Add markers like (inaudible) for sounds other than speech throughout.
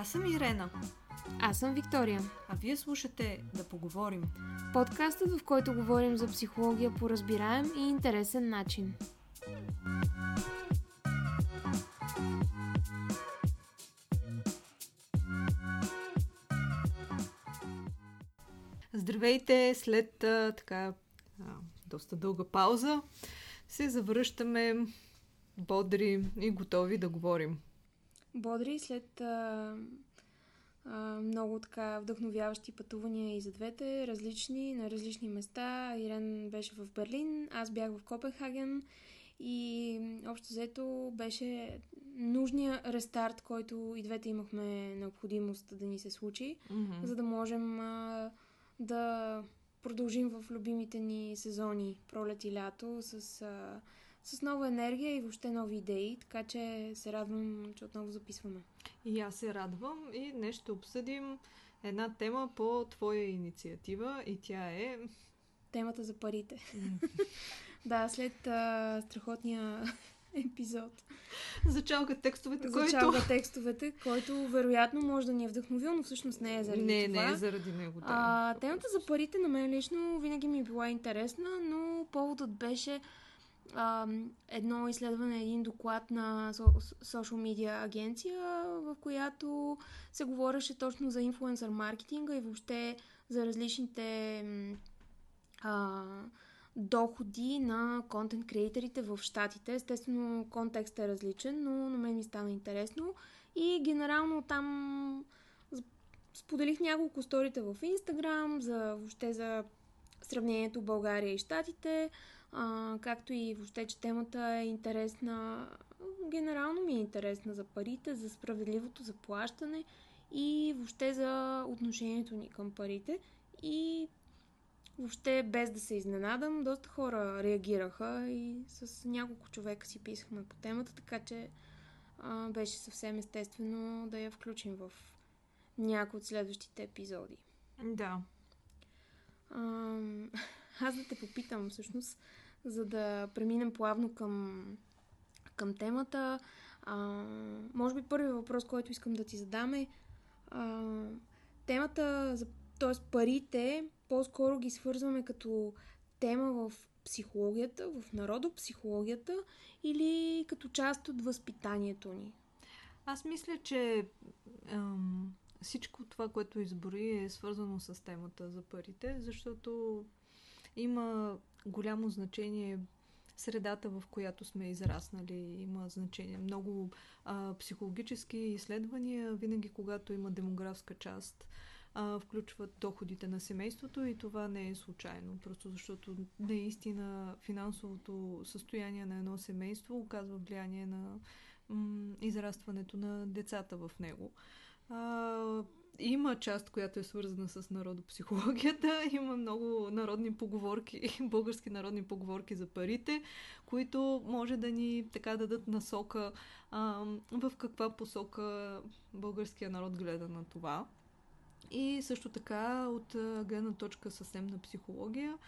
Аз съм Ирена. Аз съм Виктория. А вие слушате Да поговорим. Подкастът, в който говорим за психология по разбираем и интересен начин. Здравейте! След а, така а, доста дълга пауза се завръщаме бодри и готови да говорим. Бодри след а, а, много така вдъхновяващи пътувания и за двете, различни, на различни места. Ирен беше в Берлин, аз бях в Копенхаген и общо взето беше нужния рестарт, който и двете имахме необходимост да ни се случи, Mm-hmm. за да можем а, да продължим в любимите ни сезони, пролет и лято, с, а, с нова енергия и въобще нови идеи, така че се радвам, че отново записваме. И аз се радвам и днес ще обсъдим една тема по твоя инициатива и тя е... Темата за парите. (laughs) да, след а, страхотния епизод Зачалга текстовете, за който... текстовете, който вероятно може да ни е вдъхновил, но всъщност не е заради Не, това. не е заради него, да. А, темата за парите на мен лично винаги ми е била интересна, но поводът беше а, едно изследване, един доклад на со- social media агенция, в която се говореше точно за инфлуенсър маркетинга и въобще за различните а, доходи на контент креаторите в Штатите. Естествено, контекстът е различен, но на мен ми стана интересно. И генерално там споделих няколко сторите в Инстаграм, за въобще за сравнението България и Штатите, както и въобще, че темата е интересна, генерално ми е интересна за парите, за справедливото заплащане и въобще за отношението ни към парите. И въобще без да се изненадам, доста хора реагираха и с няколко човека си писахме по темата, така че а, беше съвсем естествено да я включим в някои от следващите епизоди. Да. Ам, аз да те попитам всъщност, за да преминем плавно към, към темата. А, може би първият въпрос, който искам да ти задам е а, темата, за, т.е. парите, по-скоро ги свързваме като тема в психологията, в народопсихологията или като част от възпитанието ни. Аз мисля, че ам, всичко това, което избори, е свързано с темата за парите, защото има голямо значение средата, в която сме израснали. Има значение. Много а, психологически изследвания, винаги когато има демографска част, а, включват доходите на семейството и това не е случайно. Просто защото наистина финансовото състояние на едно семейство оказва влияние на м- израстването на децата в него. А, има част, която е свързана с народопсихологията. (laughs) Има много народни поговорки, (laughs) български народни поговорки за парите, които може да ни така дадат насока а, в каква посока българския народ гледа на това. И също така от гледна точка съвсем на психология,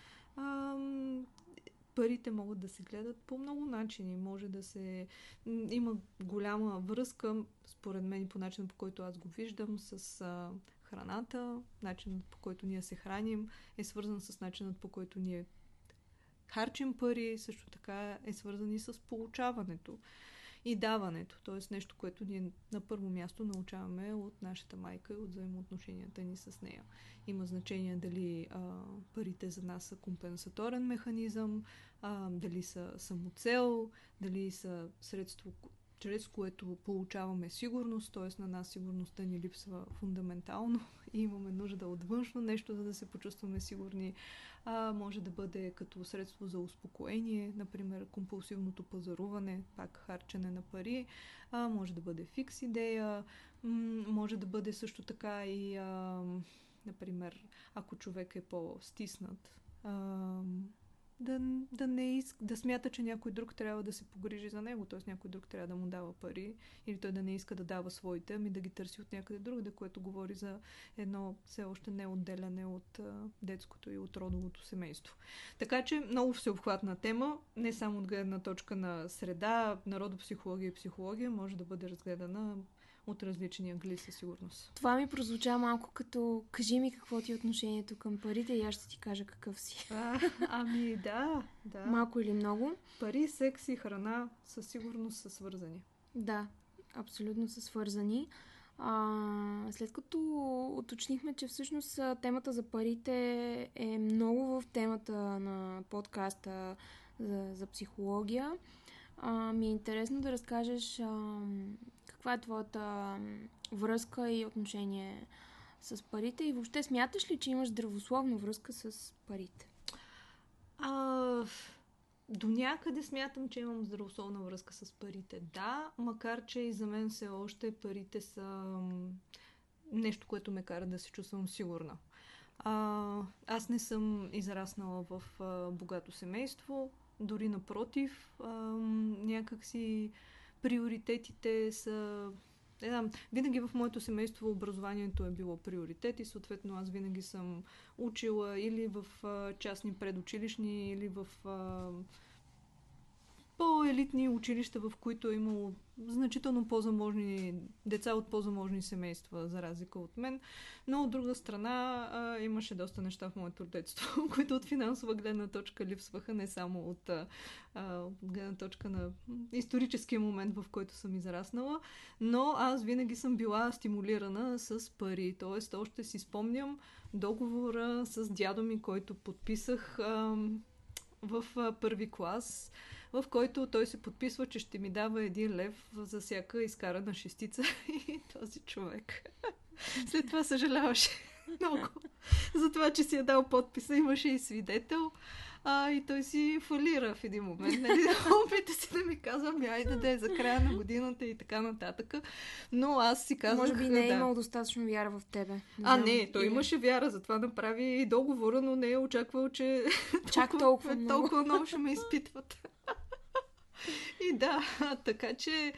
парите могат да се гледат по много начини. Може да се... Има голяма връзка, според мен, по начина по който аз го виждам, с храната. Начинът по който ние се храним е свързан с начинът по който ние харчим пари. Също така е свързан и с получаването и даването. Т.е. нещо, което ние на първо място научаваме от нашата майка и от взаимоотношенията ни с нея. Има значение дали а, парите за нас са компенсаторен механизъм, а, дали са самоцел, дали са средство, чрез което получаваме сигурност, т.е. на нас сигурността ни липсва фундаментално (laughs) и имаме нужда от външно нещо, за да се почувстваме сигурни. А, може да бъде като средство за успокоение, например компулсивното пазаруване, пак харчене на пари. А, може да бъде фикс идея, м- може да бъде също така и, а, например, ако човек е по-стиснат, а, да, да не иск, да смята, че някой друг трябва да се погрижи за него, т.е. някой друг трябва да му дава пари или той да не иска да дава своите, ами да ги търси от някъде другаде, което говори за едно все още неотделяне от а, детското и от родовото семейство. Така че много всеобхватна тема, не само от гледна точка на среда, народопсихология и психология, може да бъде разгледана от различни англи със сигурност. Това ми прозвуча малко като кажи ми какво ти е отношението към парите и аз ще ти кажа какъв си. А, ами да, да. Малко или много. Пари, секс и храна със сигурност са свързани. Да, абсолютно са свързани. А, след като уточнихме, че всъщност темата за парите е много в темата на подкаста за, за психология, а, ми е интересно да разкажеш а, каква е твоята връзка и отношение с парите и въобще смяташ ли, че имаш здравословна връзка с парите? А, до някъде смятам, че имам здравословна връзка с парите. Да, макар че и за мен все още парите са нещо, което ме кара да се чувствам сигурна. А, аз не съм израснала в а, богато семейство, дори напротив, а, някакси приоритетите са не знам, винаги в моето семейство образованието е било приоритет и съответно аз винаги съм учила или в а, частни предучилищни, или в а, по-елитни училища, в които е имало значително по-заможни деца от по-заможни семейства, за разлика от мен. Но от друга страна а, имаше доста неща в моето детство, (laughs) които от финансова гледна точка липсваха, не само от а, гледна точка на историческия момент, в който съм израснала. Но аз винаги съм била стимулирана с пари. Тоест, още си спомням договора с дядо ми, който подписах а, в а, първи клас в който той се подписва, че ще ми дава един лев за всяка изкарана шестица (laughs) и този човек. След това съжаляваше (laughs) много за това, че си е дал подписа. Имаше и свидетел. А, и той си фалира в един момент. Нали? (laughs) Опита си да ми казва, ми айде да е за края на годината и така нататък. Но аз си казвах... Може би не е да. имал достатъчно вяра в тебе. Не а, не, той или... имаше вяра, затова направи и договора, но не е очаквал, че (laughs) Чак толкова, толкова, толкова много ще ме изпитват. (laughs) И да, така че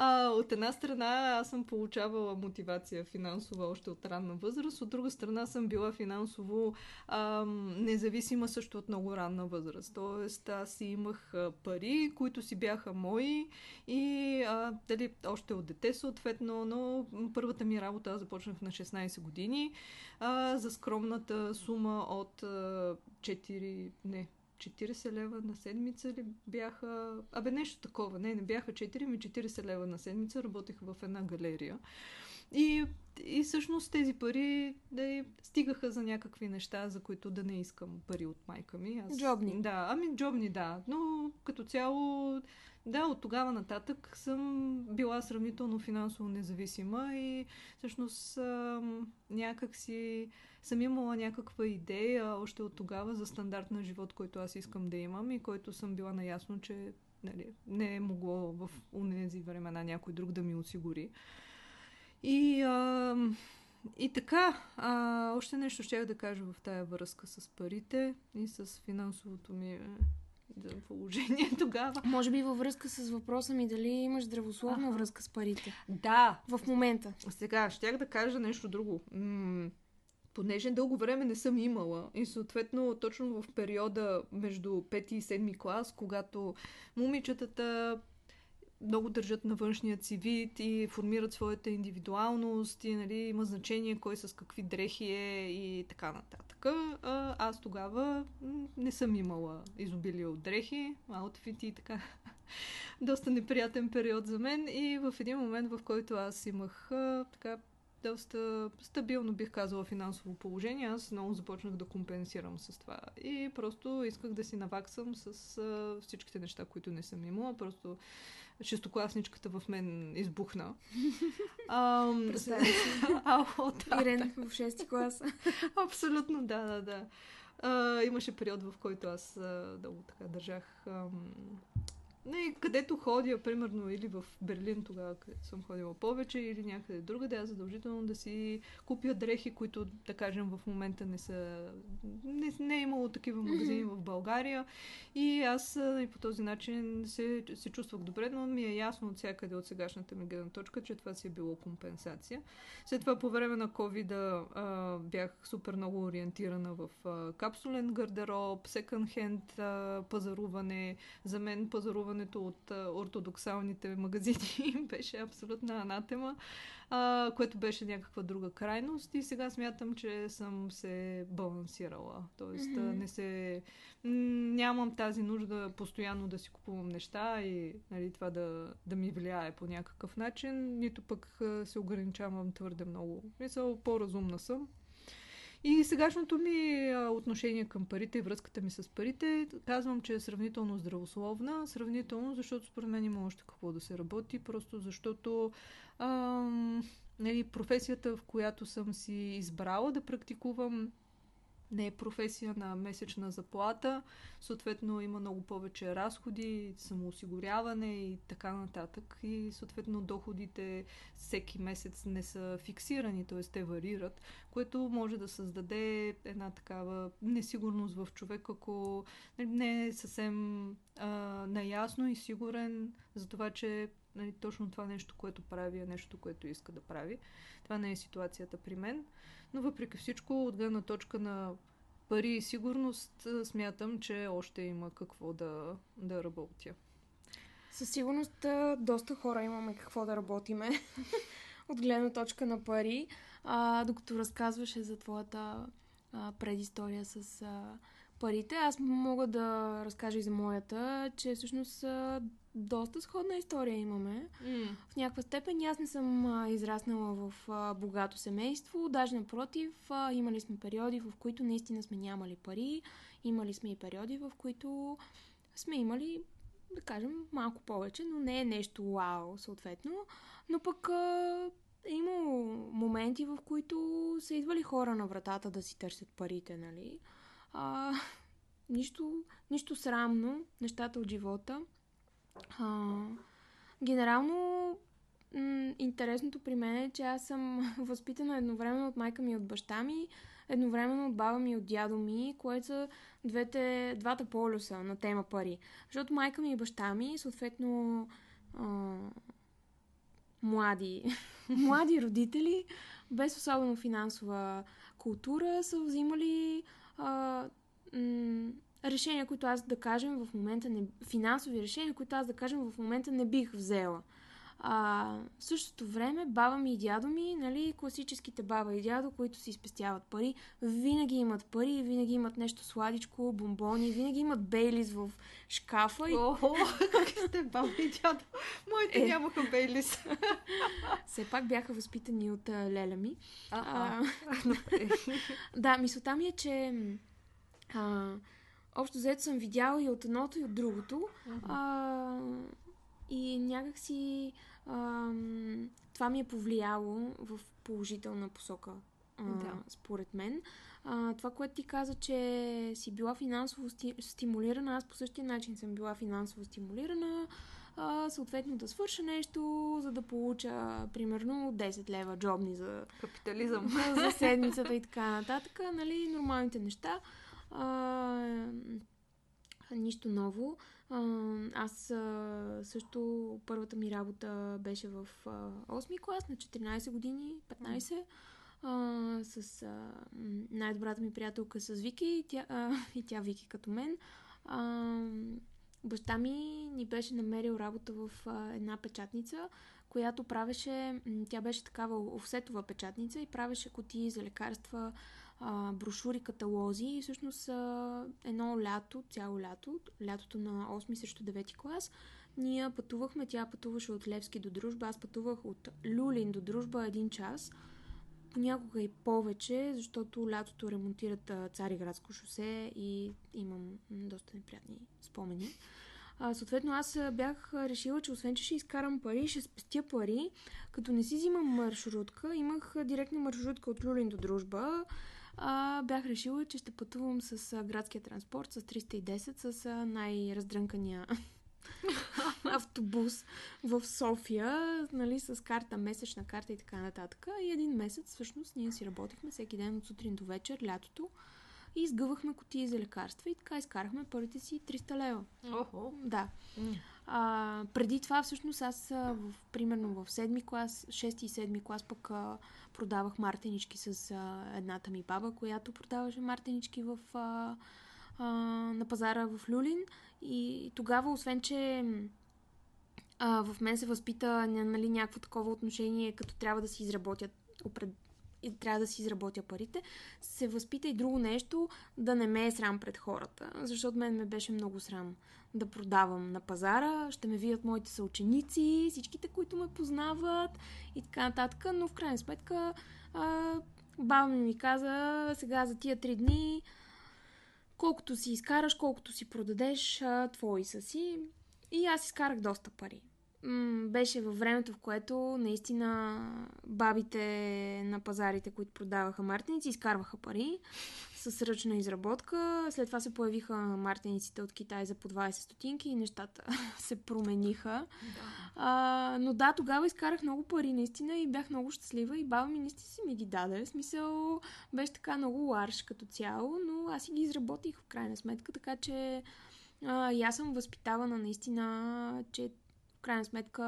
а, от една страна аз съм получавала мотивация финансова още от ранна възраст, от друга страна съм била финансово а, независима също от много ранна възраст. Тоест аз си имах пари, които си бяха мои и а, дали още от дете съответно, но първата ми работа аз започнах на 16 години а, за скромната сума от а, 4, не, 40 лева на седмица ли бяха... Абе, нещо такова. Не, не бяха 4, ми 40 лева на седмица. Работех в една галерия. И, и всъщност тези пари да стигаха за някакви неща, за които да не искам пари от майка ми. Аз, джобни. Да, ами джобни, да. Но като цяло, да, от тогава нататък съм била сравнително финансово независима и всъщност някак си съм имала някаква идея още от тогава за стандарт на живот, който аз искам да имам и който съм била наясно, че нали, не е могло в унези времена някой друг да ми осигури. И, а, и така, а, още нещо ще да кажа в тая връзка с парите и с финансовото ми е, положение (laughs) тогава. Може би във връзка с въпроса ми дали имаш здравословна ага. връзка с парите. Да. В момента. Сега, щях да кажа нещо друго. М- понеже дълго време не съм имала и съответно точно в периода между 5 и 7 клас, когато момичетата много държат на външния си вид и формират своята индивидуалност и нали, има значение кой с какви дрехи е и така нататък. А, аз тогава не съм имала изобилие от дрехи, аутфити и така. (laughs) Доста неприятен период за мен и в един момент, в който аз имах а, така доста стабилно, бих казала, финансово положение, аз много започнах да компенсирам с това. И просто исках да си наваксам с а, всичките неща, които не съм имала. Просто шестокласничката в мен избухна. (laughs) Ам, Представя си. (laughs) Ирен в 6 класа. (laughs) Абсолютно, да, да, да. А, имаше период, в който аз а, много така държах ам, не, където ходя, примерно, или в Берлин тогава, където съм ходила повече, или някъде другаде, аз задължително да си купя дрехи, които, да кажем, в момента не са... Не, не е имало такива магазини в България. И аз и по този начин се, се чувствах добре, но ми е ясно от всякъде от сегашната ми гледна точка, че това си е било компенсация. След това по време на COVID бях супер много ориентирана в а, капсулен гардероб, секонд-хенд пазаруване. За мен пазаруването от ортодоксалните магазини (laughs) беше абсолютна анатема, а, което беше някаква друга крайност и сега смятам, че съм се балансирала. Тоест mm-hmm. не се... Нямам тази нужда постоянно да си купувам неща и нали, това да, да ми влияе по някакъв начин, нито пък се ограничавам твърде много. Мисъл, по-разумна съм. И сегашното ми отношение към парите и връзката ми с парите, казвам, че е сравнително здравословна. Сравнително, защото според мен има още какво да се работи, просто защото ам, нали, професията, в която съм си избрала да практикувам, не е професия на месечна заплата, съответно има много повече разходи, самоосигуряване и така нататък. И съответно доходите всеки месец не са фиксирани, т.е. те варират, което може да създаде една такава несигурност в човек, ако не е съвсем а, наясно и сигурен за това, че нали, точно това нещо, което прави, е нещо, което иска да прави. Това не е ситуацията при мен. Но въпреки всичко, от гледна точка на пари и сигурност, смятам, че още има какво да, да работя. Със сигурност доста хора имаме какво да работиме (laughs) от гледна точка на пари. А, докато разказваше за твоята а, предистория с а, парите, аз мога да разкажа и за моята, че всъщност доста сходна история имаме. Mm. В някаква степен аз не съм а, израснала в а, богато семейство, даже напротив, а, имали сме периоди, в които наистина сме нямали пари, имали сме и периоди, в които сме имали, да кажем, малко повече, но не е нещо вау, съответно. Но пък а, е имало моменти, в които са идвали хора на вратата да си търсят парите, нали? А, нищо, нищо срамно, нещата от живота. А, генерално, м- интересното при мен е, че аз съм (laughs) възпитана едновременно от майка ми и от баща ми, едновременно от баба ми и от дядо ми, което са двете, двата полюса на тема пари. Защото майка ми и баща ми, съответно, а, млади, (laughs) млади родители, без особено финансова култура, са взимали а, м- решения, които аз да кажем в момента не... финансови решения, които аз да кажем в момента не бих взела. А, в същото време баба ми и дядо ми, нали, класическите баба и дядо, които си спестяват пари, винаги имат пари, винаги имат нещо сладичко, бомбони, винаги имат бейлис в шкафа. И... Охо, (laughs) как сте баба и дядо? Моите е... нямаха бейлис. (laughs) Все пак бяха възпитани от а, леля ми. А, (laughs) да, мисълта ми е, че а, общо взето съм видяла и от едното и от другото. А, и някакси а, това ми е повлияло в положителна посока, а, да. според мен. А, това, което ти каза, че си била финансово стимулирана, аз по същия начин съм била финансово стимулирана. А, съответно да свърша нещо, за да получа примерно 10 лева джобни за капитализъм за седмицата и така нататък. Нали, нормалните неща. А, нищо ново. Аз също първата ми работа беше в 8 клас, на 14 години, 15. Uh, с uh, най-добрата ми приятелка с Вики и тя, uh, и тя Вики като мен. Uh, баща ми ни беше намерил работа в uh, една печатница, която правеше, тя беше такава офсетова печатница и правеше кутии за лекарства, а, брошури, каталози и всъщност а, едно лято, цяло лято, лятото на 8 срещу 9 клас, ние пътувахме, тя пътуваше от Левски до Дружба, аз пътувах от Люлин до Дружба един час, понякога и повече, защото лятото ремонтират Цариградско шосе и имам доста неприятни спомени. А, съответно, аз бях решила, че освен, че ще изкарам пари, ще спестя пари, като не си взимам маршрутка, имах директна маршрутка от Люлин до Дружба, а, бях решила, че ще пътувам с а, градския транспорт с 310, с а, най-раздрънкания (laughs) автобус в София, нали, с карта, месечна карта и така нататък. И един месец, всъщност, ние си работихме всеки ден от сутрин до вечер, лятото. И изгъвахме котии за лекарства и така изкарахме първите си 300 лева. Охо. Да. А, преди това, всъщност, аз в, примерно в седми клас, 6 и 7 клас пък а, продавах мартенички с а, едната ми баба, която продаваше мартенички в, а, а, на пазара в Люлин. И тогава, освен че а, в мен се възпита нали, някакво такова отношение, като трябва да си изработят опред... и трябва да си изработя парите, се възпита и друго нещо, да не ме е срам пред хората. Защото мен ме беше много срам да продавам на пазара, ще ме видят моите съученици, всичките, които ме познават и така нататък, но в крайна сметка а, баба ми ми каза, сега за тия три дни колкото си изкараш, колкото си продадеш, а, твои са си. И аз изкарах доста пари. М- беше във времето, в което наистина бабите на пазарите, които продаваха мартеници, изкарваха пари с ръчна изработка. След това се появиха мартениците от Китай за по 20 стотинки и нещата (laughs) се промениха. Да. А, но да, тогава изкарах много пари наистина и бях много щастлива и баба ми наистина си ми ги даде. В смисъл беше така много ларш като цяло, но аз си ги изработих в крайна сметка, така че а, и аз съм възпитавана наистина, че в крайна сметка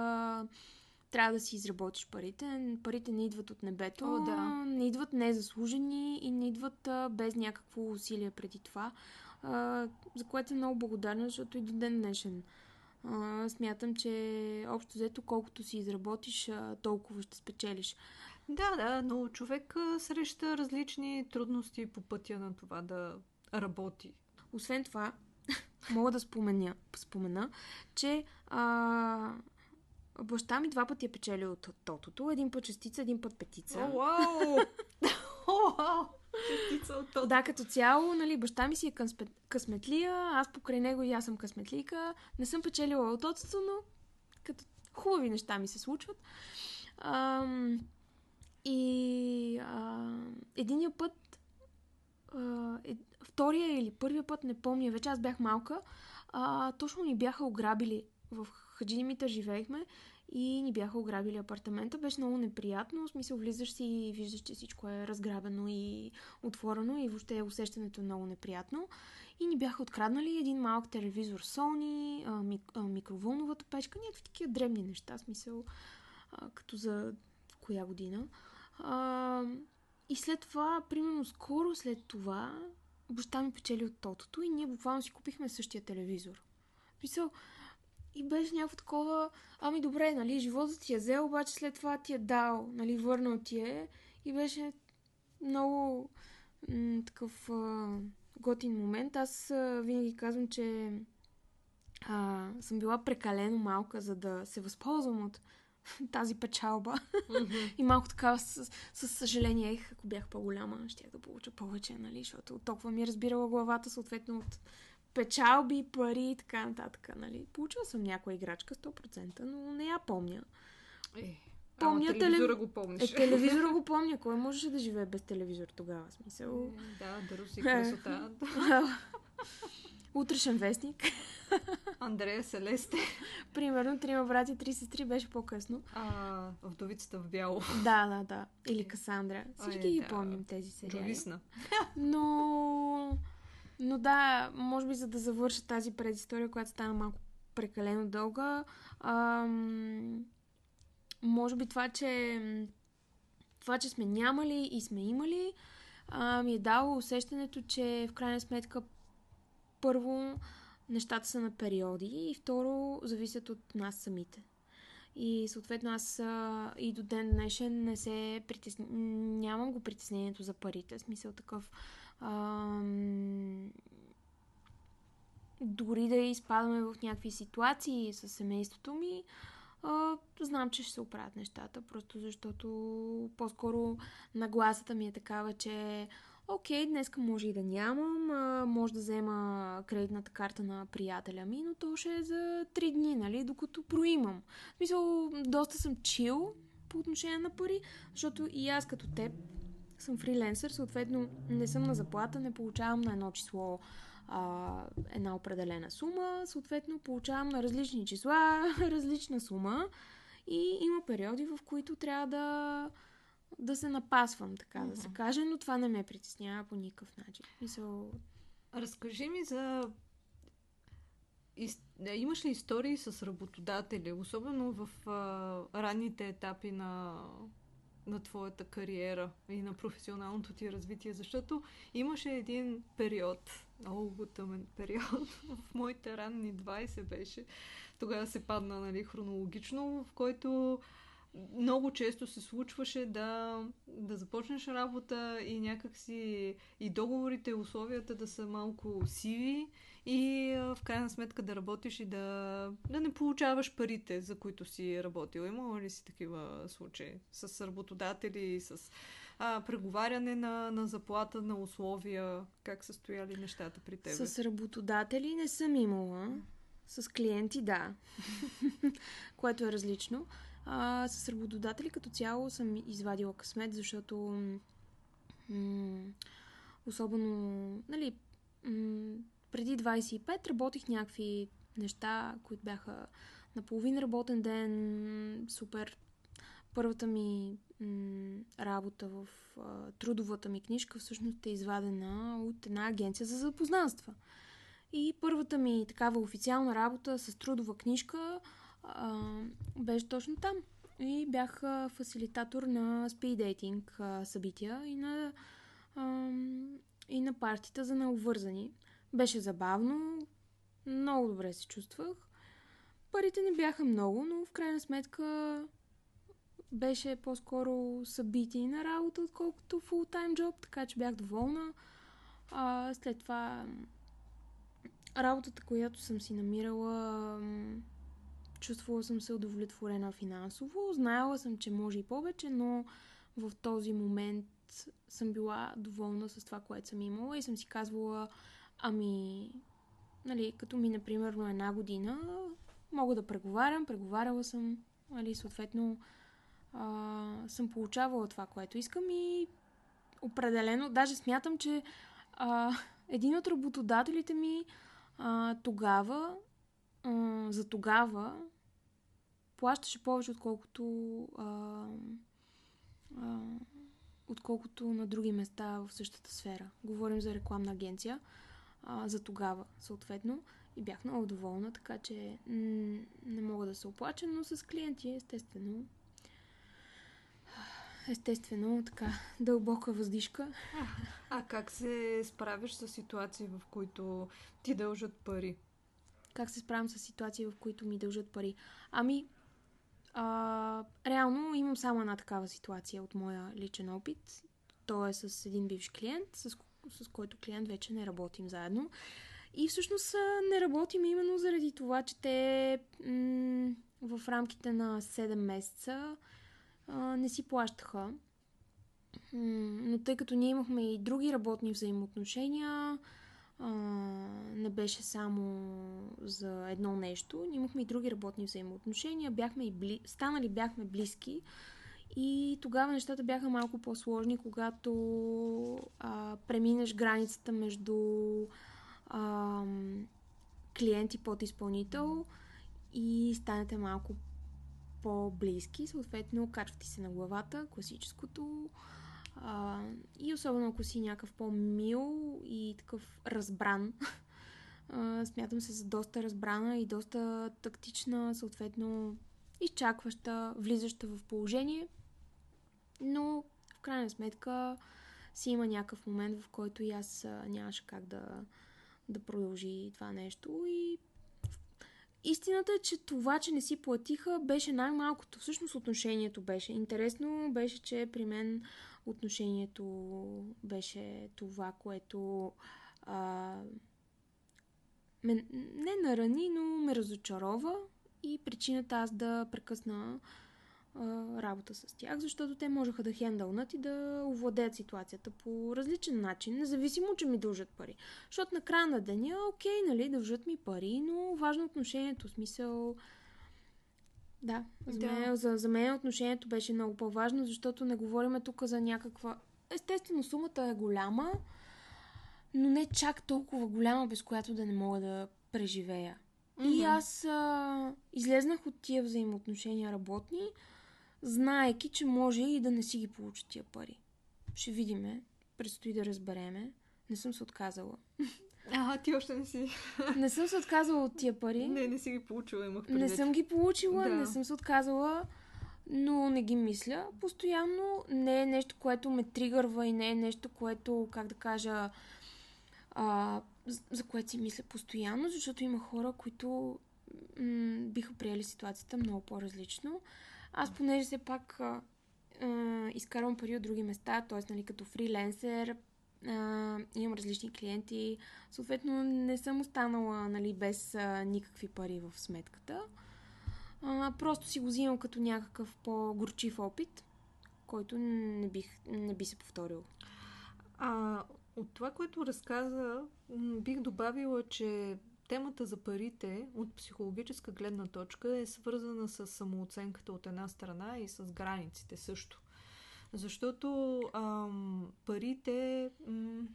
трябва да си изработиш парите. Парите не идват от небето, О, да. не идват незаслужени и не идват а, без някакво усилие преди това, а, за което е много благодарна, защото и до ден днешен а, смятам, че общо взето колкото си изработиш, а, толкова ще спечелиш. Да, да, но човек среща различни трудности по пътя на това да работи. Освен това, мога да спомена, спомена, че а, баща ми два пъти е печелил от тотото. Един път частица, един път петица. О, вау! (laughs) О, вау! Частица от. Да, като цяло, нали, баща ми си е късмет, късметлия, аз покрай него и аз съм късметлика. Не съм печелила от тотото, но като хубави неща ми се случват. Ам, и а, единия път, а, е, втория или първия път, не помня, вече аз бях малка, а, точно ни бяха ограбили. В Хаджидимите живеехме и ни бяха ограбили апартамента. Беше много неприятно. В смисъл, влизаш си и виждаш, че всичко е разграбено и отворено и въобще усещането е много неприятно. И ни бяха откраднали един малък телевизор Sony, мик, а, микровълновата печка, някакви такива дребни неща, смисъл, като за коя година. И след това, примерно скоро след това, баща ми печели от тотото и ние буквално си купихме същия телевизор. Смисъл, и беше някакво такова, ами добре, нали, животът ти е взел, обаче след това ти е дал, нали, върнал ти е. И беше много м- такъв а, готин момент. Аз а, винаги казвам, че а, съм била прекалено малка, за да се възползвам от (laughs) тази печалба. Мгм. (laughs) И малко така с, с съжаление, ех, ако бях по-голяма, щях да получа повече, нали, защото толкова ми е разбирала главата, съответно от печалби, пари и така нататък, нали. Получила съм някоя играчка 100%, но не я помня. Е, Помня ама телевизора го помниш. Е, телевизора (laughs) го помня. Кой можеше да живее без телевизор тогава? Смисъл. Е, Да, да руси красота. Утрешен вестник. (laughs) Андрея Селесте. Примерно, трима брати, три сестри беше по-късно. А, вдовицата в бяло. Да, да, да. Или Касандра. Всички Ой, ги да. помним тези сериали. Джовисна. Но... Но да, може би за да завърша тази предистория, която стана малко прекалено дълга, ам, може би това, че това, че сме нямали и сме имали, а, ми е дало усещането, че в крайна сметка първо нещата са на периоди и второ зависят от нас самите. И съответно аз а, и до ден днешен не се притесня... нямам го притеснението за парите. В смисъл такъв ам, дори да изпадаме в някакви ситуации с семейството ми, а, знам, че ще се оправят нещата, просто защото по-скоро нагласата ми е такава, че окей, днеска може и да нямам, а, може да взема кредитната карта на приятеля ми, но то ще е за 3 дни, нали, докато проимам. В смисъл, доста съм чил по отношение на пари, защото и аз като теб съм фриленсър, съответно не съм на заплата, не получавам на едно число а, една определена сума, съответно получавам на различни числа (laughs) различна сума и има периоди, в които трябва да, да се напасвам, така mm-hmm. да се каже, но това не ме притеснява по никакъв начин. Мисъл... Разкажи ми за Имаш ли истории с работодатели, особено в а, ранните етапи на, на твоята кариера и на професионалното ти развитие? Защото имаше един период, много тъмен период, (laughs) в моите ранни 20 беше, тогава се падна нали, хронологично, в който много често се случваше да, да започнеш работа и някакси и договорите, и условията да са малко сиви и в крайна сметка да работиш и да, да не получаваш парите, за които си работил. Имала ли си такива случаи с работодатели, с а, преговаряне на, на заплата, на условия? Как са стояли нещата при теб? С работодатели не съм имала. С клиенти, да. (laughs) Което е различно. А, с работодатели като цяло съм извадила късмет, защото м- особено, нали, м- преди 25 работих някакви неща, които бяха на половин работен ден, супер. Първата ми м- работа в а, трудовата ми книжка всъщност е извадена от една агенция за запознанства. И първата ми такава официална работа с трудова книжка беше точно там. И бях а, фасилитатор на спидейтинг събития и на, а, и на партията за необвързани. Беше забавно, много добре се чувствах. Парите не бяха много, но в крайна сметка беше по-скоро събитие на работа, отколкото фултайм джоб, така че бях доволна. А, след това работата, която съм си намирала, чувствала съм се удовлетворена финансово. Знаела съм, че може и повече, но в този момент съм била доволна с това, което съм имала и съм си казвала, ами, нали, като ми, например, на една година, мога да преговарям, преговаряла съм, нали, съответно а, съм получавала това, което искам и определено, даже смятам, че а, един от работодателите ми а, тогава, за тогава, плащаше повече, отколкото а, а, отколкото на други места в същата сфера. Говорим за рекламна агенция а, за тогава, съответно. И бях много доволна, така че не мога да се оплача, но с клиенти, естествено, естествено, така, дълбока въздишка. А, а как се справиш с ситуации, в които ти дължат пари? Как се справям с ситуации, в които ми дължат пари? Ами, а, реално имам само една такава ситуация от моя личен опит. То е с един бивш клиент, с, с който клиент вече не работим заедно. И всъщност не работим именно заради това, че те м- в рамките на 7 месеца а, не си плащаха. М- но тъй като ние имахме и други работни взаимоотношения, не беше само за едно нещо. Имахме и други работни взаимоотношения, бяхме и бли... станали бяхме близки. И тогава нещата бяха малко по-сложни, когато а, преминеш границата между а, клиент и подизпълнител и станете малко по-близки. Съответно, качвате се на главата, класическото а, и особено ако си някакъв по-мил и такъв разбран, (laughs) а, смятам се за доста разбрана и доста тактична, съответно изчакваща, влизаща в положение. Но в крайна сметка си има някакъв момент, в който и аз нямаше как да, да продължи това нещо и Истината е, че това, че не си платиха, беше най-малкото. Всъщност отношението беше. Интересно беше, че при мен отношението беше това, което а, ме, не нарани, но ме разочарова и причината аз да прекъсна а, работа с тях, защото те можеха да хендълнат и да овладеят ситуацията по различен начин, независимо, че ми дължат пари. Защото на края на деня, окей, нали, дължат ми пари, но важно отношението, смисъл... Да, за, да. Мен, за, за мен отношението беше много по-важно, защото не говорим тук за някаква... Естествено, сумата е голяма, но не чак толкова голяма, без която да не мога да преживея. Mm-hmm. И аз а, излезнах от тия взаимоотношения работни, знаеки, че може и да не си ги получа тия пари. Ще видиме. Предстои да разбереме. Не съм се отказала. (laughs) А, ти още не си. Не съм се отказала от тия пари. Не, не си ги получила, имах предвид. Не съм ги получила, да. не съм се отказала, но не ги мисля. Постоянно не е нещо, което ме тригърва и не е нещо, което, как да кажа, а, за което си мисля постоянно, защото има хора, които м- биха приели ситуацията много по-различно. Аз, понеже все пак а, а, изкарвам пари от други места, т.е. Нали, като фриленсер, а, имам различни клиенти, съответно не съм останала нали, без а, никакви пари в сметката. А, просто си го взимам като някакъв по-горчив опит, който не, бих, не би се повторил. А от това, което разказа, бих добавила, че темата за парите от психологическа гледна точка е свързана с самооценката от една страна и с границите също. Защото ам, парите, м-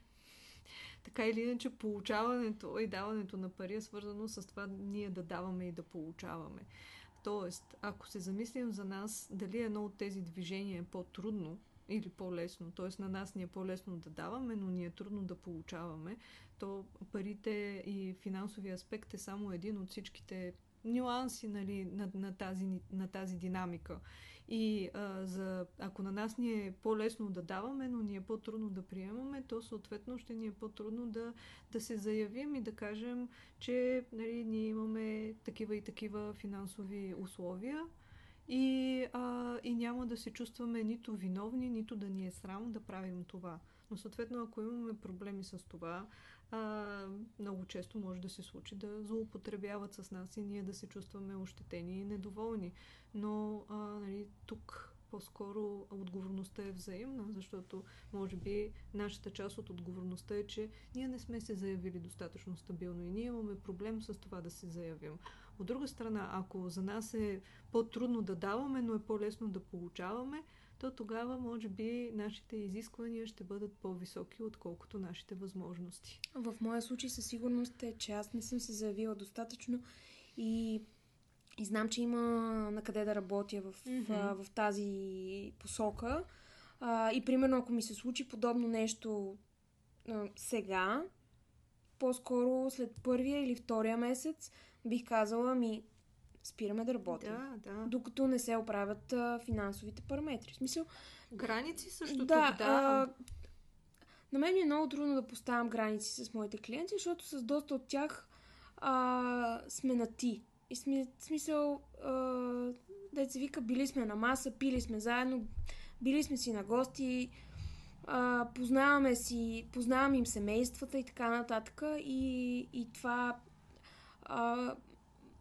така или иначе, получаването и даването на пари е свързано с това ние да даваме и да получаваме. Тоест, ако се замислим за нас, дали едно от тези движения е по-трудно или по-лесно, т.е. на нас ни е по-лесно да даваме, но ни е трудно да получаваме, то парите и финансовия аспект е само един от всичките нюанси нали, на, на, тази, на тази динамика. И а, за, ако на нас ни е по-лесно да даваме, но ни е по-трудно да приемаме, то съответно ще ни е по-трудно да, да се заявим и да кажем, че нали, ние имаме такива и такива финансови условия и, а, и няма да се чувстваме нито виновни, нито да ни е срам да правим това. Но съответно, ако имаме проблеми с това, а, много често може да се случи да злоупотребяват с нас и ние да се чувстваме ощетени и недоволни. Но а, нали, тук по-скоро отговорността е взаимна, защото може би нашата част от отговорността е, че ние не сме се заявили достатъчно стабилно и ние имаме проблем с това да се заявим. От друга страна, ако за нас е по-трудно да даваме, но е по-лесно да получаваме, то тогава може би нашите изисквания ще бъдат по-високи, отколкото нашите възможности. В моя случай със сигурност е, че аз не съм се заявила достатъчно и, и знам, че има на къде да работя в, mm-hmm. в, в тази посока. А, и примерно, ако ми се случи подобно нещо а, сега, по-скоро след първия или втория месец, бих казала ми, спираме да работим. Да, да. Докато не се оправят а, финансовите параметри. В смисъл... Граници също да, тук, да. А, на мен е много трудно да поставям граници с моите клиенти, защото с доста от тях а, сме на ти. И сме, смисъл, а, да се вика, били сме на маса, пили сме заедно, били сме си на гости, а, познаваме си, познавам им семействата и така нататък. И, и това а,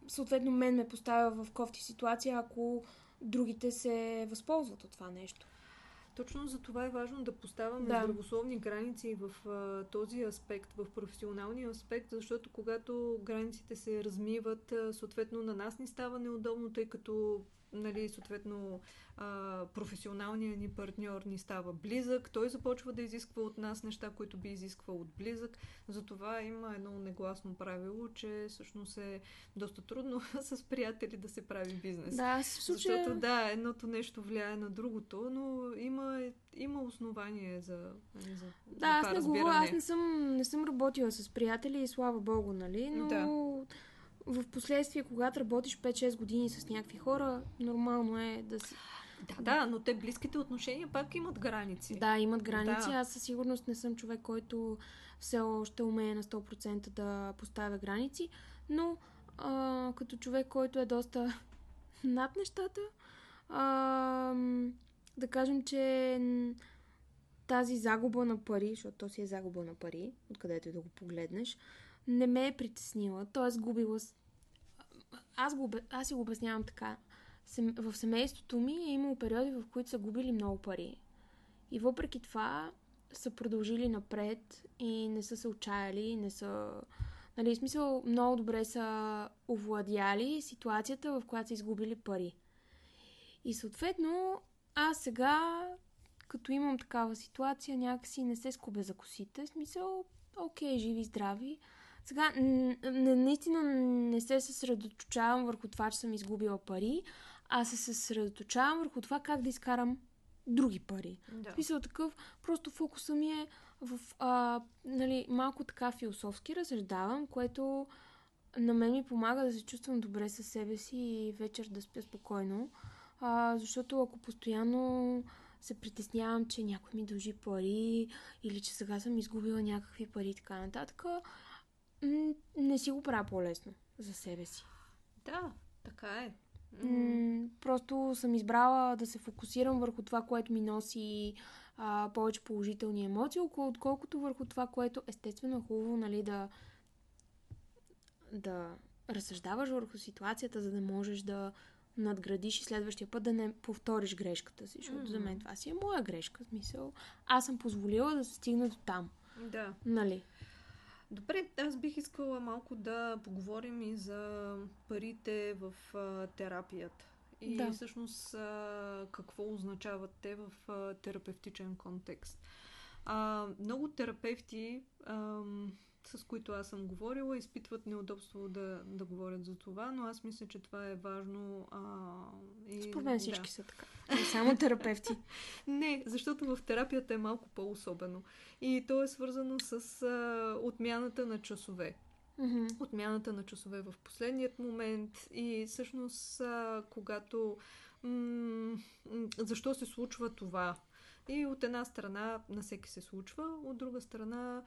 съответно мен ме поставя в кофти ситуация, ако другите се възползват от това нещо. Точно за това е важно да поставяме да. здравословни граници в а, този аспект, в професионалния аспект, защото когато границите се размиват, а, съответно на нас ни става неудобно, тъй като нали, съответно а, професионалният ни партньор ни става близък, той започва да изисква от нас неща, които би изисквал от близък. Затова има едно негласно правило, че всъщност е доста трудно (laughs) с приятели да се прави бизнес. Да, в случая... Защото да, едното нещо влияе на другото, но има, има основание за, за да, аз не говоря, аз не съм, не съм работила с приятели и слава богу, нали, но да в последствие, когато работиш 5-6 години с някакви хора, нормално е да си... Да, да, но те близките отношения пак имат граници. Да, имат граници. Да. Аз със сигурност не съм човек, който все още умее на 100% да поставя граници, но а, като човек, който е доста (laughs) над нещата, а, да кажем, че тази загуба на пари, защото то си е загуба на пари, откъдето и да го погледнеш, не ме е притеснила. Тоест, губила. Аз, го, аз си го обяснявам така. В семейството ми е имало периоди, в които са губили много пари. И въпреки това са продължили напред и не са се отчаяли, не са... Нали, в смисъл, много добре са овладяли ситуацията, в която са изгубили пари. И съответно, аз сега, като имам такава ситуация, някакси не се скубя за косите. В смисъл, окей, живи, здрави. Сега, наистина не се съсредоточавам върху това, че съм изгубила пари, а се съсредоточавам върху това как да изкарам други пари. Да. В смисъл такъв, просто фокуса ми е в а, нали, малко така философски разсъждавам, което на мен ми помага да се чувствам добре със себе си и вечер да спя спокойно. А, защото ако постоянно се притеснявам, че някой ми дължи пари или че сега съм изгубила някакви пари и така нататък, не си го правя по-лесно за себе си. Да, така е. М, просто съм избрала да се фокусирам върху това, което ми носи а, повече положителни емоции, отколкото върху това, което естествено е хубаво, нали, да, да разсъждаваш върху ситуацията, за да можеш да надградиш и следващия път да не повториш грешката си, защото за мен това си е моя грешка, смисъл. Аз съм позволила да се стигна до там, Да. нали? Добре, аз бих искала малко да поговорим и за парите в а, терапията. И Да. всъщност а, какво означават те в а, терапевтичен контекст. А, много терапевти, ам, с които аз съм говорила, изпитват неудобство да, да говорят за това, но аз мисля, че това е важно. А, и, Според мен да. всички са така. Не само терапевти. (laughs) Не, защото в терапията е малко по-особено. И то е свързано с а, отмяната на часове. Мгм. Отмяната на часове в последният момент и всъщност а, когато... М- защо се случва това? И от една страна на всеки се случва, от друга страна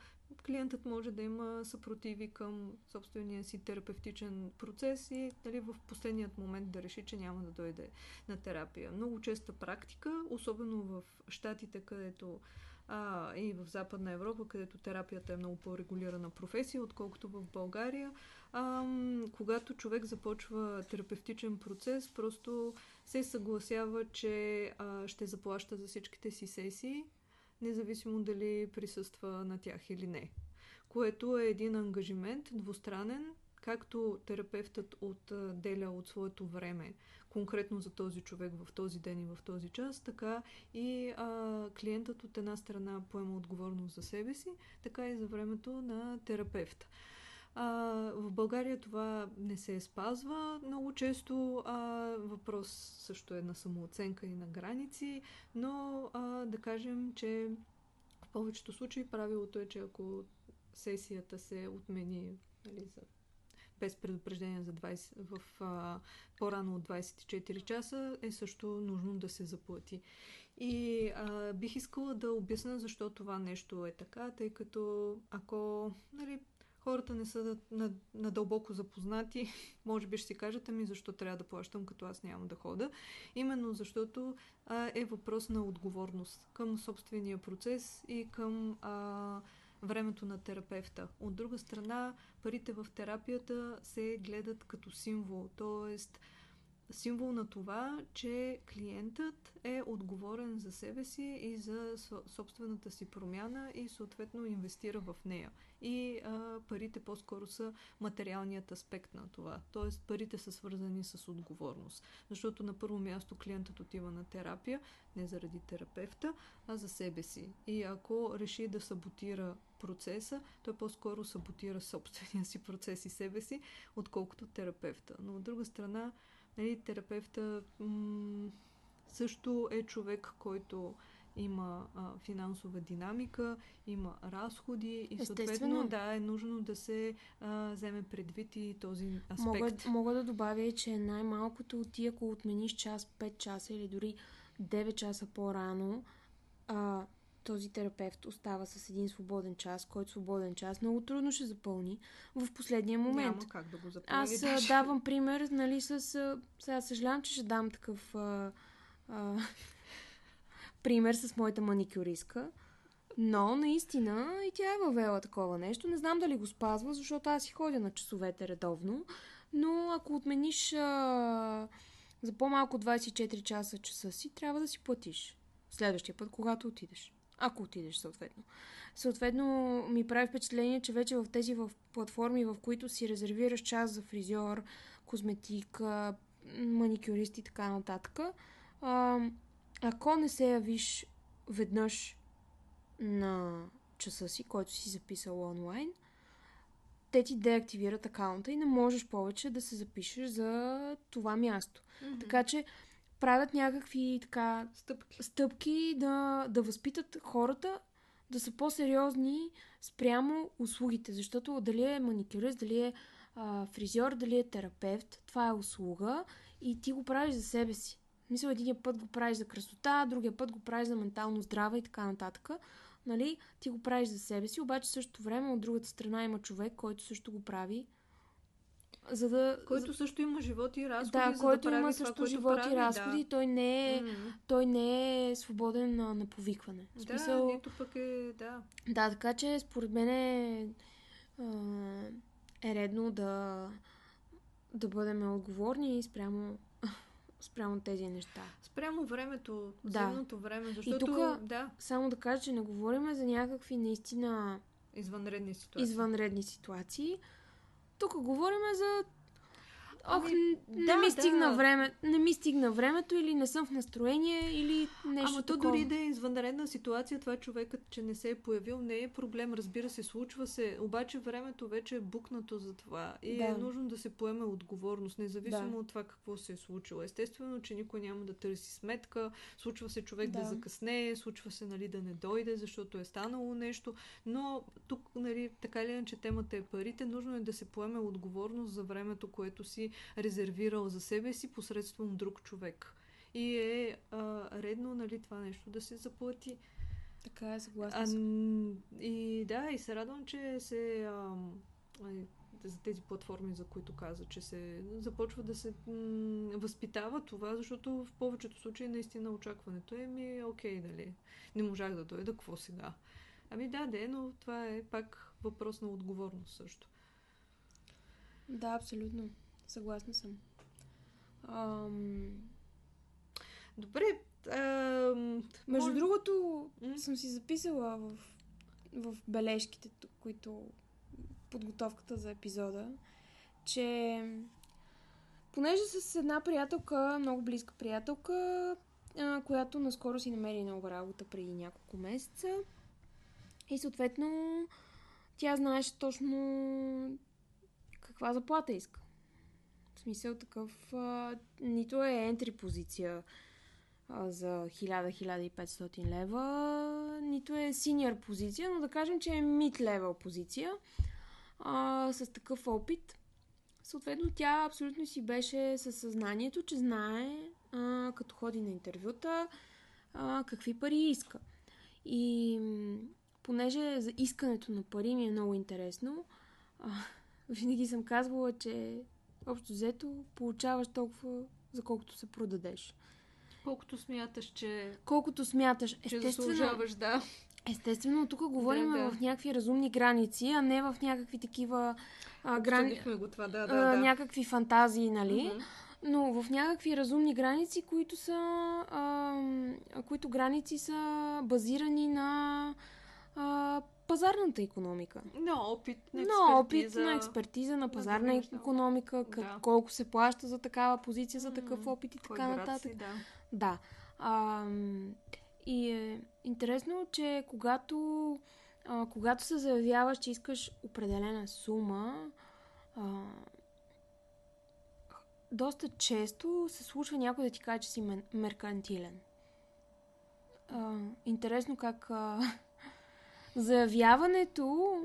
клиентът може да има съпротиви към собствения си терапевтичен процес и нали, в последният момент да реши, че няма да дойде на терапия. Много честа практика, особено в Штатите, където а, и в Западна Европа, където терапията е много по-регулирана професия, отколкото в България. А, когато човек започва терапевтичен процес, просто се съгласява, че а, ще заплаща за всичките си сесии, независимо дали присъства на тях или не. Което е един ангажимент двустранен, както терапевтът отделя от своето време конкретно за този човек в този ден и в този час, така и а, клиентът от една страна поема отговорност за себе си, така и за времето на терапевта. А, в България това не се спазва много често. А, въпрос също е на самооценка и на граници, но а, да кажем, че в повечето случаи правилото е, че ако сесията се отмени нали, за без предупреждение за 20, в а, по-рано от 24 часа, е също нужно да се заплати. И а, бих искала да обясня защо това нещо е така, тъй като ако нали, хората не са надълбоко запознати, (laughs) може би ще си кажат, ами защо трябва да плащам, като аз няма да хода. Именно защото а, е въпрос на отговорност към собствения процес и към а, времето на терапевта. От друга страна, парите в терапията се гледат като символ, т.е. символ на това, че клиентът е отговорен за себе си и за собствената си промяна и съответно инвестира в нея. И а, парите по-скоро са материалният аспект на това. Т.е. парите са свързани с отговорност. Защото на първо място клиентът отива на терапия не заради терапевта, а за себе си. И ако реши да саботира процеса, той по-скоро саботира собствения си процес и себе си, отколкото терапевта. Но от друга страна, нали, терапевта м- също е човек, който има а, финансова динамика, има разходи и съответно да, е нужно да се а, вземе предвид и този аспект. Мога, мога да добавя че най-малкото ти, ако отмениш час, 5 часа или дори 9 часа по-рано, а, този терапевт остава с един свободен час, който свободен час много трудно ще запълни в последния момент. Няма как да го запълни. Аз даже. давам пример, нали, с... Сега съжалявам, че ще дам такъв а, а, (laughs) пример с моята маникюристка. Но наистина и тя е въвела такова нещо. Не знам дали го спазва, защото аз си ходя на часовете редовно. Но ако отмениш а, за по-малко 24 часа часа си, трябва да си платиш. Следващия път, когато отидеш. Ако отидеш, съответно. Съответно, ми прави впечатление, че вече в тези в платформи, в които си резервираш час за фризьор, козметика, маникюрист и така нататък, а, ако не се явиш веднъж на часа си, който си записал онлайн, те ти деактивират акаунта и не можеш повече да се запишеш за това място. Мгм. Така че правят някакви така Стъпки. стъпки да, да възпитат хората да са по-сериозни спрямо услугите. Защото дали е маникюрист, дали е а, фризьор, дали е терапевт, това е услуга и ти го правиш за себе си. Мисля, един път го правиш за красота, другия път го правиш за ментално здраве и така нататък. Нали? Ти го правиш за себе си, обаче същото време от другата страна има човек, който също го прави за да... Който също има живот и разходи, да, за който да прави има това, също което живот прави, и разходи, той не е, Да. М. той не е свободен на, на повикване. В Да, смисъл, нито пък е, да. да, така че според мен е, е редно да, да бъдем отговорни спрямо, (laughs) спрямо тези неща. Спрямо времето, Да. земното време, защото, тука- да, Само да кажа, че не говорим за някакви наистина извънредни ситуации. извънредни ситуации. Тук говорим за Ох, Ами, не да, ми стигна да. време, не ми стигна времето или не съм в настроение или нещо Ама то такова. дори да е извънредна ситуация, това човекът, че не се е появил, не е проблем. Разбира се, случва се. Обаче времето вече е букнато за това. И Да. е нужно да се поеме отговорност, независимо Да. от това какво се е случило. Естествено, че никой няма да търси сметка. Случва се човек да, Да. закъснее, случва се нали, да не дойде, защото е станало нещо. Но тук, нали, така или иначе, темата е парите. Нужно е да се поеме отговорност за времето, което си резервирал за себе си посредством друг човек. И е а, редно нали, това нещо да се заплати. Така е, съгласна А, съм. и да, и се радвам, че се ай, за тези платформи, за които каза, че се започва да се м- възпитава това, защото в повечето случаи наистина очакването е ми окей, дали не можах да дойда, какво сега? Ами да, де, но това е пак въпрос на отговорност също. Да, абсолютно. Съгласна съм. Ам... Добре, ам, Между може- другото, М? съм си записала в, в бележките, които подготовката за епизода, че понеже с една приятелка, много близка приятелка, която наскоро си намери нова работа преди няколко месеца и съответно тя знаеше точно каква заплата иска. В смисъл такъв, а, нито е ентри позиция а, за 1000-1500 лева, нито е синьор позиция, но да кажем, че е level позиция а, с такъв опит. Съответно, тя абсолютно си беше със съзнанието, че знае, а, като ходи на интервюта, а, какви пари иска. И понеже за искането на пари ми е много интересно, а, (laughs) винаги съм казвала, че общо взето получаваш толкова, за колкото се продадеш. колкото смяташ, че, Колкото смяташ. че Естествено, заслужаваш, да. естествено тук говорим Да, да. в някакви разумни граници, а не в някакви такива а, грани... Го това, да, да, а, да. някакви фантазии, нали? Мгм. Но в някакви разумни граници, които са. А, които граници са базирани на а, пазарната економика. На опит, на На опит, експертиза. на експертиза, на пазарна неща. економика, как, Да. колко се плаща за такава позиция, за такъв опит и кой така нататък. си, да. Да. А, и е интересно, че когато, а, когато се заявяваш, че искаш определена сума, а, доста често се случва някой да ти каже, че си меркантилен. А, интересно как а, заявяването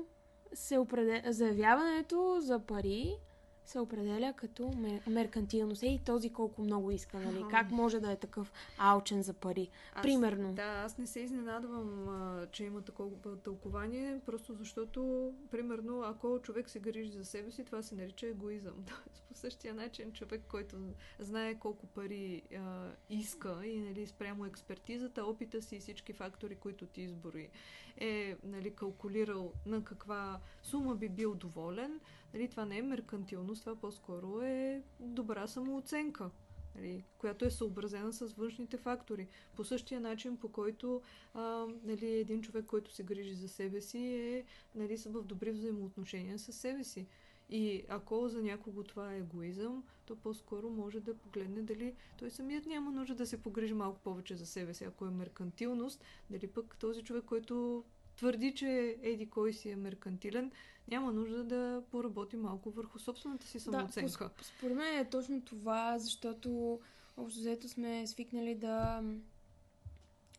се определя, заявяването за пари се определя като мер- меркантилност. Ей, този колко много иска, нали? Аха. Как може да е такъв алчен за пари? Аз- Примерно. Да, аз не се изненадвам, а, че има такова тълкование, просто защото, примерно, ако човек се грижи за себе си, това се нарича егоизъм. (laughs) Тоест, по същия начин, човек, който знае колко пари а, иска и нали, спрямо експертизата, опита си и всички фактори, които ти избори, е нали, калкулирал на каква сума би бил доволен, нали, това не е меркантилност, това по-скоро е добра самооценка нали, която е съобразена с външните фактори. По същия начин, по който а, нали, един човек, който се грижи за себе си, е нали, в добри взаимоотношения с себе си. И ако за някого това е егоизъм, то по-скоро може да погледне дали той самият няма нужда да се погрижи малко повече за себе си. Ако е меркантилност, дали пък този човек, който твърди, че еди кой си е меркантилен, няма нужда да поработи малко върху собствената си самооценка. Да, според мен е точно това, защото общо взето сме свикнали да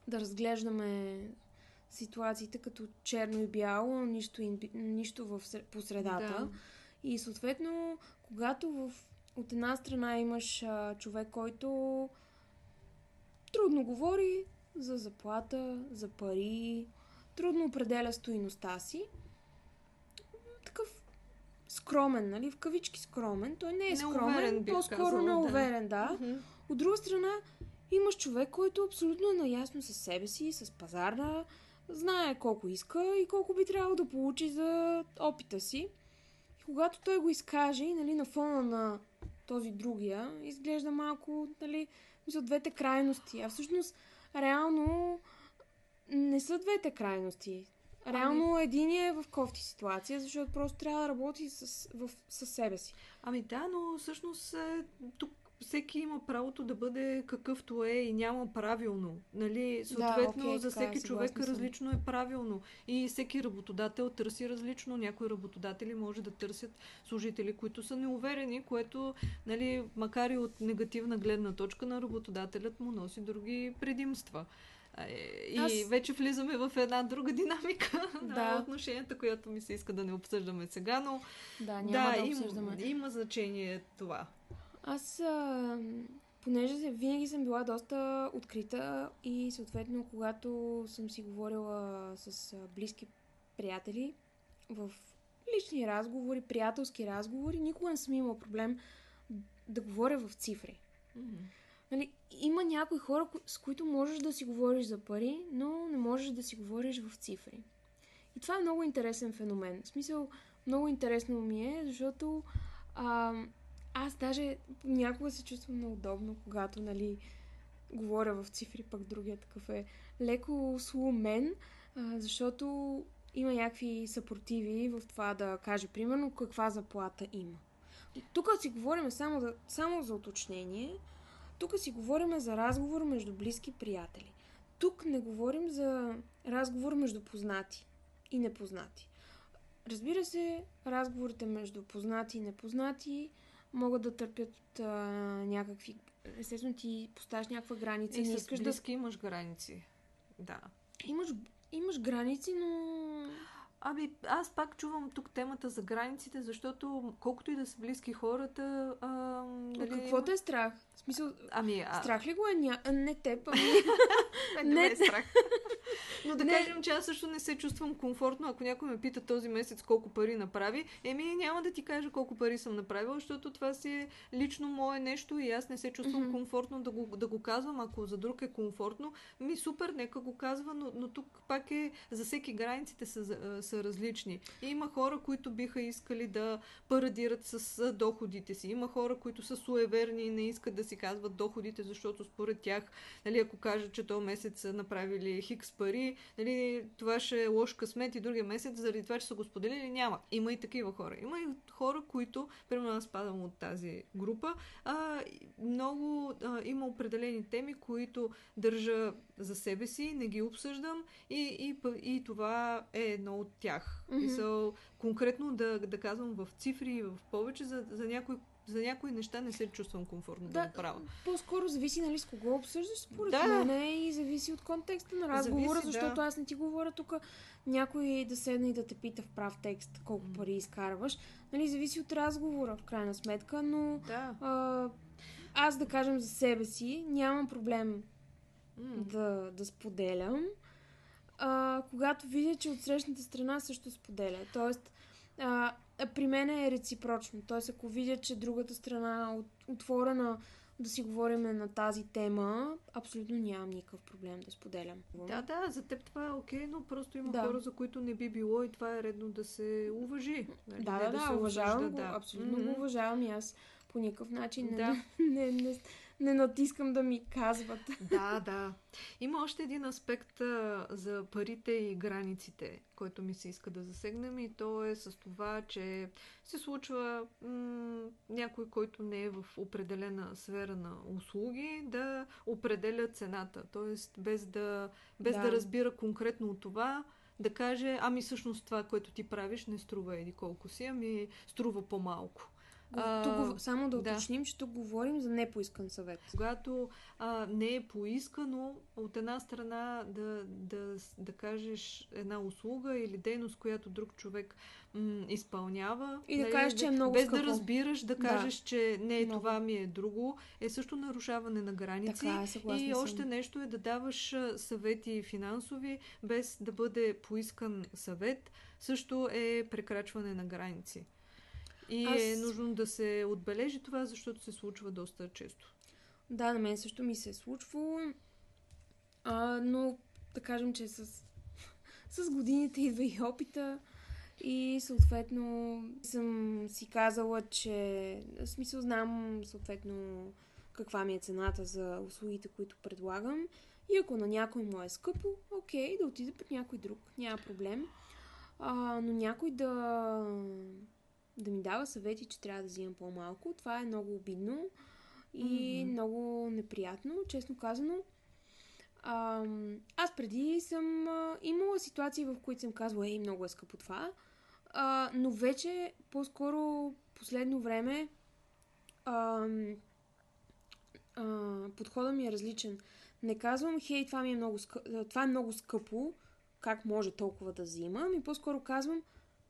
да разглеждаме ситуациите като черно и бяло, нищо, нищо в, по средата. Да. И съответно, когато в, от една страна имаш а, човек, който трудно говори за заплата, за пари, трудно определя стоиността си, такъв скромен, нали, в кавички скромен, той не е скромен, неуверен, по-скоро казала, неуверен, да. да. От друга страна, имаш човек, който абсолютно е наясно с себе си, с пазара, знае колко иска и колко би трябвало да получи за опита си. И когато той го изкаже, нали, на фона на този другия, изглежда малко, нали, за двете крайности. А всъщност, реално, не са двете крайности. Реално ами... един е в кофти ситуация, защото просто трябва да работи с, в, с себе си. Ами да, но всъщност е, тук всеки има правото да бъде какъвто е и няма правилно. Нали? Съответно, да, okay, за всеки човек различно е правилно. И всеки работодател търси различно. Някои работодатели може да търсят служители, които са неуверени, което, нали, макар и от негативна гледна точка на работодателят му носи други предимства. И Аз... вече влизаме в една друга динамика (laughs) да. на отношенията, която ми се иска да не обсъждаме сега, но да, няма да, да обсъждаме. Има, има значение това. Аз, а, понеже винаги съм била доста открита и съответно, когато съм си говорила с близки приятели в лични разговори, приятелски разговори, никога не съм имала проблем да говоря в цифри. Mm-hmm. Нали, има някои хора, с които можеш да си говориш за пари, но не можеш да си говориш в цифри. И това е много интересен феномен. В смисъл, много интересно ми е, защото а, аз даже някога се чувствам неудобно, когато, нали, говоря в цифри, пък другия такъв е леко слумен, а, защото има някакви съпротиви в това да каже, примерно, каква заплата има. Тук си говорим само за, само за уточнение, тук си говорим за разговор между близки приятели. Тук не говорим за разговор между познати и непознати. Разбира се, разговорите между познати и непознати могат да търпят а, някакви... Естествено, ти поставяш някаква граница. И не искаш близки да... имаш граници. Да. Имаш, имаш граници, но... Ами, аз пак чувам тук темата за границите, защото колкото и да са близки хората... А, нали... какво те е страх? В смисъл, ами, а... страх ли го е? Ня... Не те, ами... (laughs) не, не е страх. Но да не. кажем, че аз също не се чувствам комфортно, ако някой ме пита този месец колко пари направи. Еми, няма да ти кажа колко пари съм направила, защото това си е лично мое нещо и аз не се чувствам mm-hmm. комфортно да го, да го казвам. Ако за друг е комфортно, ми супер, нека го казва, но, но тук пак е за всеки границите са, са различни. И има хора, които биха искали да парадират с доходите си. Има хора, които са суеверни и не искат да си казват доходите, защото според тях, нали, ако кажат, че този месец са направили хикс пари, нали, това ще е лош късмет и другия месец, заради това, че са го споделили, няма. Има и такива хора. Има и хора, които, примерно аз падам от тази група, а, много а, има определени теми, които държа за себе си, не ги обсъждам и, и, и това е едно от тях. Mm-hmm. So, конкретно да, да казвам в цифри, в повече за, за някой за някои неща не се чувствам комфортно да, да правя. По-скоро зависи, нали, с кого обсъждаш, според да. мен и зависи от контекста на разговора, зависи, защото да. аз не ти говоря тук някой да седне и да те пита в прав текст колко пари изкарваш. Нали, зависи от разговора, в крайна сметка, но да. а, аз да кажем за себе си, нямам проблем mm. да, да споделям. А, когато видя, че от срещната страна също споделя. Тоест, а, при мен е реципрочно. Тоест, ако видя, че другата страна е отворена да си говорим на тази тема, абсолютно нямам никакъв проблем да споделям. Да, да, за теб това е окей, но просто има да. хора, за които не би било и това е редно да се уважи. Нали? Да, да, да, да, уважавам го, да. абсолютно mm-hmm. го уважавам и аз по никакъв начин да. не, (laughs) не, не, не натискам да ми казват. Да, да. Има още един аспект а, за парите и границите, който ми се иска да засегнем и то е с това, че се случва м- някой, който не е в определена сфера на услуги, да определя цената. Тоест, без да, без да. да разбира конкретно от това, да каже, ами всъщност това, което ти правиш, не струва еди колко си, ами струва по-малко. А, тук, само да уточним, да. че тук говорим за непоискан съвет. Когато а, не е поискано, от една страна да, да, да кажеш една услуга или дейност, която друг човек м- изпълнява. И да нали, кажеш, че е много Без скъпо. да разбираш, да кажеш, да. че не е много. това ми е друго, е също нарушаване на граници. Така, и съм. още нещо е да даваш съвети финансови, без да бъде поискан съвет, също е прекрачване на граници. И Аз... е нужно да се отбележи това, защото се случва доста често. Да, на мен също ми се е случвало. А, но да кажем, че с, (laughs) с годините идва и опита. И съответно съм си казала, че в смисъл знам съответно каква ми е цената за услугите, които предлагам. И ако на някой му е скъпо, окей, да отиде при някой друг. Няма проблем. А, но някой да да ми дава съвети, че трябва да взимам по-малко. Това е много обидно и mm-hmm. много неприятно, честно казано. А, аз преди съм а, имала ситуации, в които съм казвала, ей, много е скъпо това. А, но вече, по-скоро, последно време, а, а, подходът ми е различен. Не казвам, хей, това, ми е много скъпо, това е много скъпо, как може толкова да взимам, и по-скоро казвам,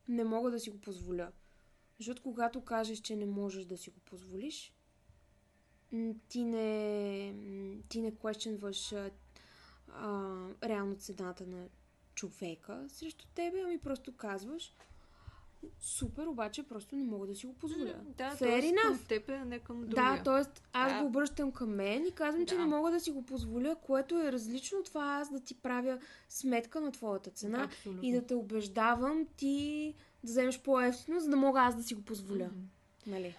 не мога да си го позволя. Защото когато кажеш, че не можеш да си го позволиш, ти не, ти не questionваш а, реално цената на човека срещу тебе, ами просто казваш супер, обаче просто не мога да си го позволя. да, Fair enough. към теб, не към другия. Да, т.е. аз да. го обръщам към мен и казвам, да. че не мога да си го позволя, което е различно от това аз да ти правя сметка на твоята цена Абсолютно. и да те убеждавам ти да вземеш по-ефтино, за да мога аз да си го позволя. Mm-hmm. Нали?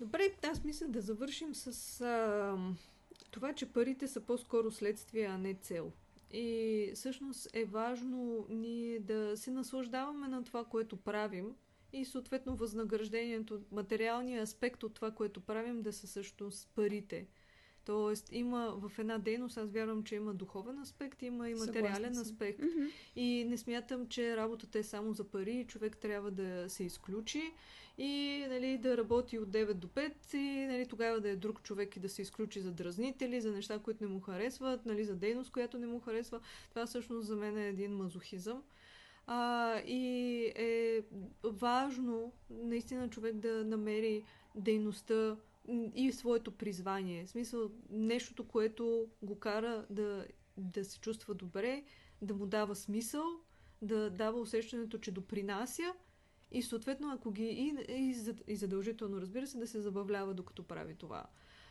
Добре, аз мисля да завършим с а, това, че парите са по-скоро следствие, а не цел. И всъщност е важно ние да се наслаждаваме на това, което правим и съответно възнаграждението, материалния аспект от това, което правим, да са също с парите. Тоест, има в една дейност, аз вярвам, че има духовен аспект, има и материален аспект. Mm-hmm. И не смятам, че работата е само за пари човек трябва да се изключи и нали, да работи от 9 до 5 и нали, тогава да е друг човек и да се изключи за дразнители, за неща, които не му харесват, нали, за дейност, която не му харесва. Това всъщност за мен е един мазохизъм. А, и е важно наистина човек да намери дейността, и своето призвание. В смисъл, нещото, което го кара да, да се чувства добре, да му дава смисъл, да дава усещането, че допринася и съответно, ако ги и, и, задължително, разбира се, да се забавлява докато прави това.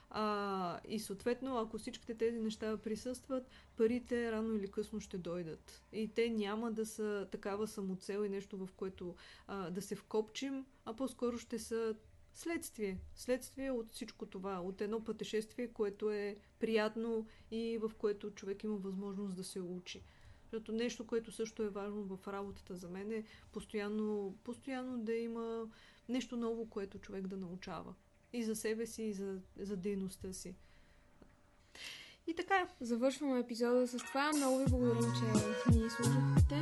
А, и съответно, ако всичките тези неща присъстват, парите рано или късно ще дойдат. И те няма да са такава самоцел и нещо, в което а, да се вкопчим, а по-скоро ще са следствие. Следствие от всичко това, от едно пътешествие, което е приятно и в което човек има възможност да се учи. Защото нещо, което също е важно в работата за мен е постоянно, постоянно да има нещо ново, което човек да научава. И за себе си, и за, за дейността си. И така. Завършваме епизода с това. Много ви благодарим, че ни слушахте.